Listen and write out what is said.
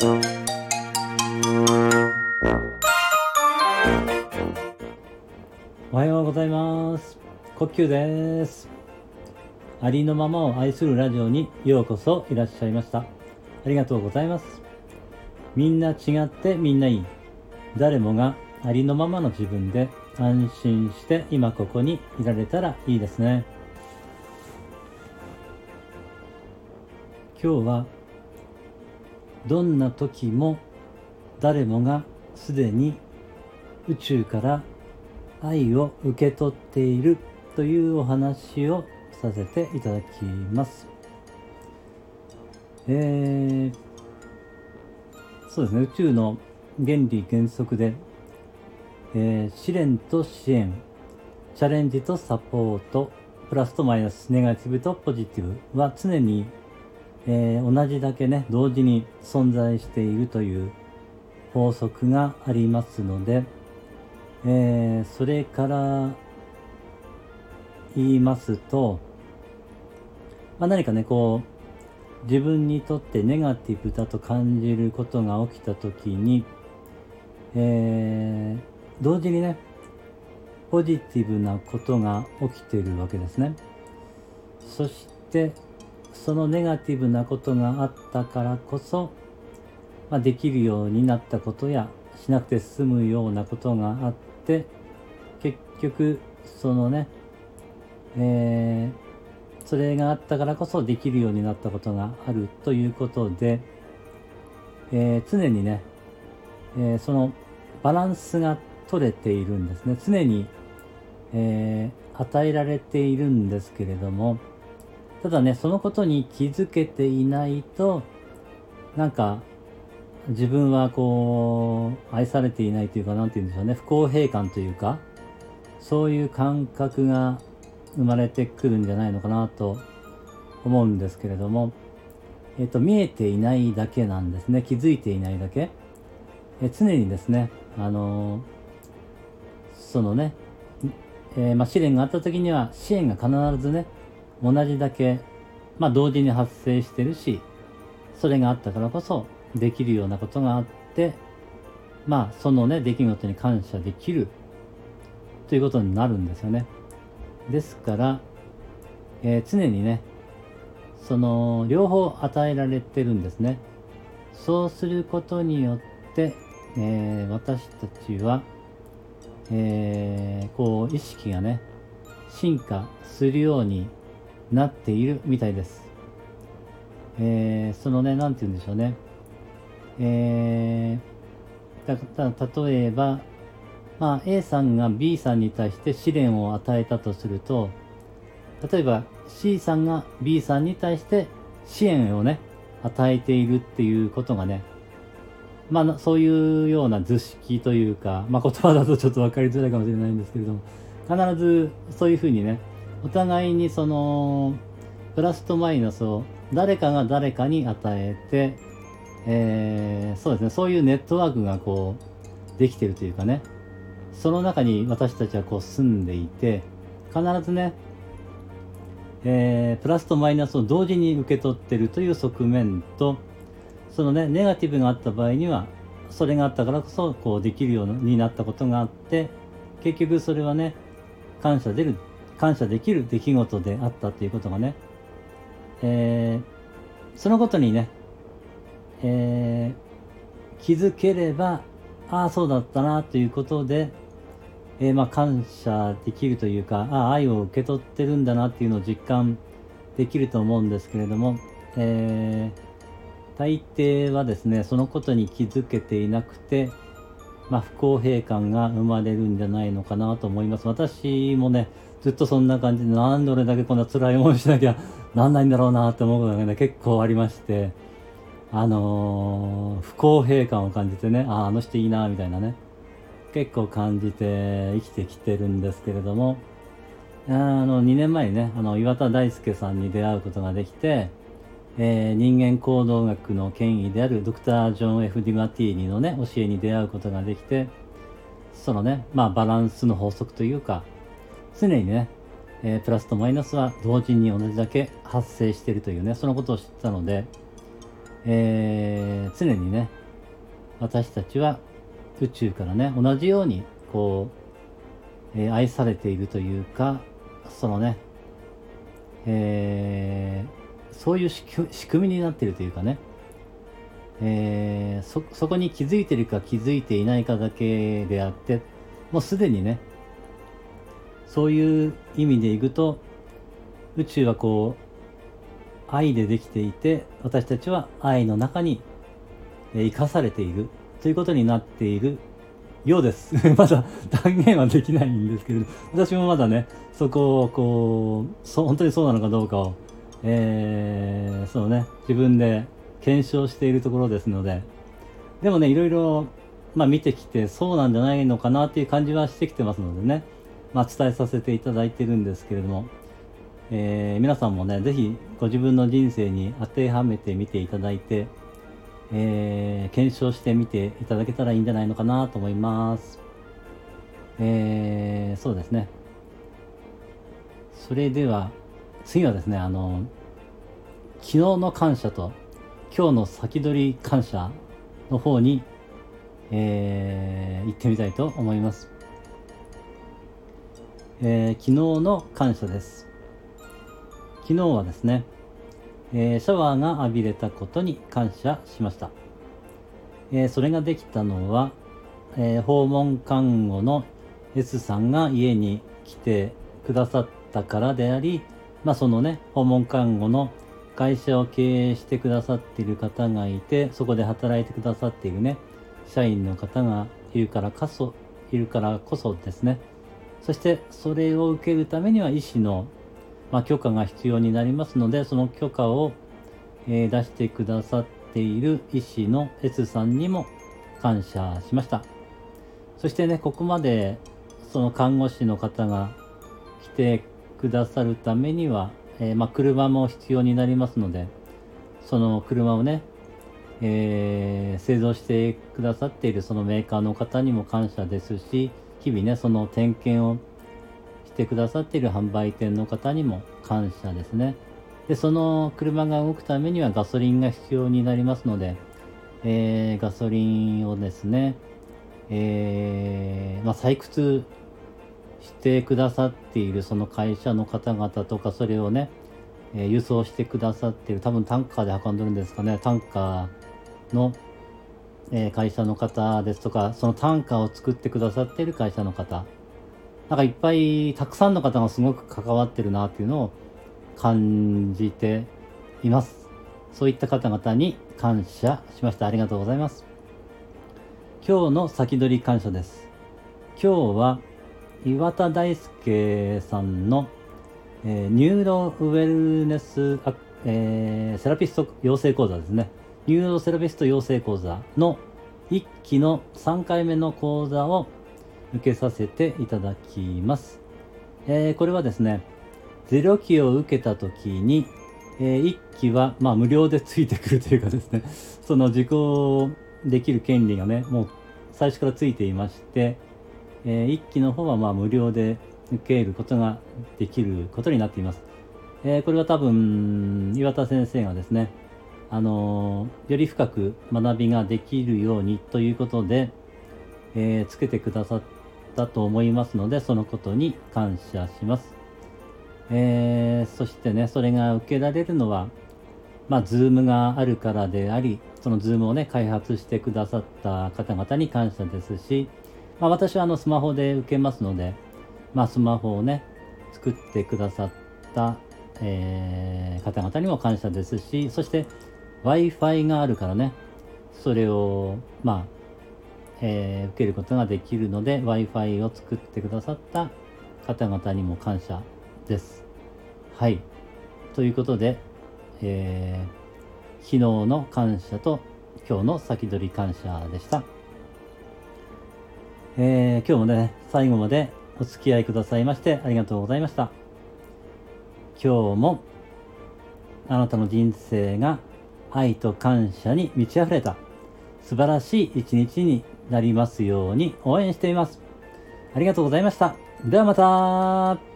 おはようございます。呼吸です。ありのままを愛するラジオにようこそいらっしゃいました。ありがとうございます。みんな違ってみんないい。誰もがありのままの自分で安心して今ここにいられたらいいですね。今日はどんな時も誰もがすでに宇宙から愛を受け取っているというお話をさせていただきます。えー、そうですね、宇宙の原理原則で、えー、試練と支援、チャレンジとサポート、プラスとマイナス、ネガティブとポジティブは常に、えー、同じだけね、同時に存在しているという法則がありますので、えー、それから言いますと、まあ、何かね、こう、自分にとってネガティブだと感じることが起きたときに、えー、同時にね、ポジティブなことが起きているわけですね。そして、そのネガティブなことがあったからこそ、まあ、できるようになったことやしなくて済むようなことがあって結局そのね、えー、それがあったからこそできるようになったことがあるということで、えー、常にね、えー、そのバランスが取れているんですね。常に、え与えられているんですけれどもただねそのことに気づけていないとなんか自分はこう、愛されていないというか、なんて言うんでしょうね、不公平感というか、そういう感覚が生まれてくるんじゃないのかなと思うんですけれども、えっ、と、見えていないだけなんですね。気づいていないだけ。え常にですね、あのそのね、え、まあ、試練があった時には、支援が必ずね、同じだけ、まあ、同時に発生してるし、それがあったからこそ、できるようなことがあって、まあ、そのね、出来事に感謝できるということになるんですよね。ですから、えー、常にね、その、両方与えられてるんですね。そうすることによって、えー、私たちは、えー、こう、意識がね、進化するようになっているみたいです。えー、そのね、なんて言うんでしょうね。えー、だ例えば、まあ、A さんが B さんに対して試練を与えたとすると、例えば C さんが B さんに対して支援をね、与えているっていうことがね、まあ、そういうような図式というか、まあ、言葉だとちょっと分かりづらいかもしれないんですけれども、必ずそういうふうにね、お互いにその、プラスとマイナスを誰かが誰かに与えて、えー、そうですね、そういうネットワークがこう、できてるというかね、その中に私たちはこう住んでいて、必ずね、えー、プラスとマイナスを同時に受け取ってるという側面と、そのね、ネガティブがあった場合には、それがあったからこそ、こうできるようになったことがあって、結局それはね、感謝出る、感謝できる出来事であったということがね、えー、そのことにね、えー、気づければ、ああ、そうだったな、ということで、えー、まあ、感謝できるというか、ああ、愛を受け取ってるんだなっていうのを実感できると思うんですけれども、えー、大抵はですね、そのことに気づけていなくて、まあ、不公平感が生まれるんじゃないのかなと思います。私もね、ずっとそんな感じで、なんで俺だけこんな辛い思いしなきゃなんないんだろうなって思うことがね、結構ありまして、あのー、不公平感を感じてね、ああ、あの人いいな、みたいなね、結構感じて生きてきてるんですけれども、あの、2年前にね、あの、岩田大輔さんに出会うことができて、えー、人間行動学の権威であるドクター・ジョン・ F・ ディマティーニのね、教えに出会うことができて、そのね、まあ、バランスの法則というか、常にね、えー、プラスとマイナスは同時に同じだけ発生しているというね、そのことを知ったので、えー、常にね、私たちは宇宙からね、同じように、こう、え、愛されているというか、そのね、えー、そういう仕組みになっているというかね、えー、そ、そこに気づいてるか気づいていないかだけであって、もうすでにね、そういう意味でいくと、宇宙はこう、愛でできていて、私たちは愛の中に生かされているということになっているようです。まだ断言はできないんですけれど、私もまだね、そこをこう、そ本当にそうなのかどうかを、えー、そうね、自分で検証しているところですので、でもね、いろいろ、まあ見てきて、そうなんじゃないのかなっていう感じはしてきてますのでね、まあ伝えさせていただいてるんですけれども、えー、皆さんもね、ぜひご自分の人生に当てはめてみていただいて、えー、検証してみていただけたらいいんじゃないのかなと思います。えー、そうですね。それでは、次はですね、あの、昨日の感謝と今日の先取り感謝の方に、えー、行ってみたいと思います。えー、昨日の感謝です。昨日はですね、えー、シャワーが浴びれたことに感謝しました。えー、それができたのは、えー、訪問看護の S さんが家に来てくださったからであり、まあそのね、訪問看護の会社を経営してくださっている方がいて、そこで働いてくださっているね、社員の方がいるからこそ、いるからこそですね。そしてそれを受けるためには医師のまあ、許可が必要になりますので、その許可を、えー、出してくださっている医師の S さんにも感謝しました。そしてね、ここまでその看護師の方が来てくださるためには、えー、まあ、車も必要になりますので、その車をね、えー、製造してくださっているそのメーカーの方にも感謝ですし、日々ね、その点検をしてくださっている販売店の方にも感謝ですね。で、その車が動くためにはガソリンが必要になりますので、えー、ガソリンをですね、えー、まあ、採掘してくださっているその会社の方々とか、それをね、えー、輸送してくださっている、多分タンカーで運んでるんですかね、タンカーの、えー、会社の方ですとか、そのタンカーを作ってくださっている会社の方、なんかいっぱいたくさんの方がすごく関わってるなっていうのを感じています。そういった方々に感謝しました。ありがとうございます。今日の先取り感謝です。今日は岩田大輔さんの、えー、ニューロウェルネス、えー、セラピスト養成講座ですね。ニューロセラピスト養成講座の1期の3回目の講座を受けさせていただきます。えー、これはですね、0期を受けた時に、えー、1期は、まあ、無料でついてくるというかですね、その受講できる権利がね、もう最初からついていまして、えー、1期の方はまあ無料で受けることができることになっています。えー、これは多分、岩田先生がですね、あのー、より深く学びができるようにということで、えー、つけてくださったと思いますので、そのことに感謝します。えー、そしてね、それが受けられるのは、まあ、ズームがあるからであり、そのズームをね、開発してくださった方々に感謝ですし、まあ、私はあのスマホで受けますので、まあ、スマホをね、作ってくださった、えー、方々にも感謝ですし、そして Wi-Fi があるからね、それを、まあ、えー、受けることができるので Wi-Fi を作ってくださった方々にも感謝です。はい。ということで、えー、昨日の感謝と今日の先取り感謝でした。えー、今日もね、最後までお付き合いくださいましてありがとうございました。今日もあなたの人生が愛と感謝に満ち溢れた素晴らしい一日になりますように応援しています。ありがとうございました。ではまた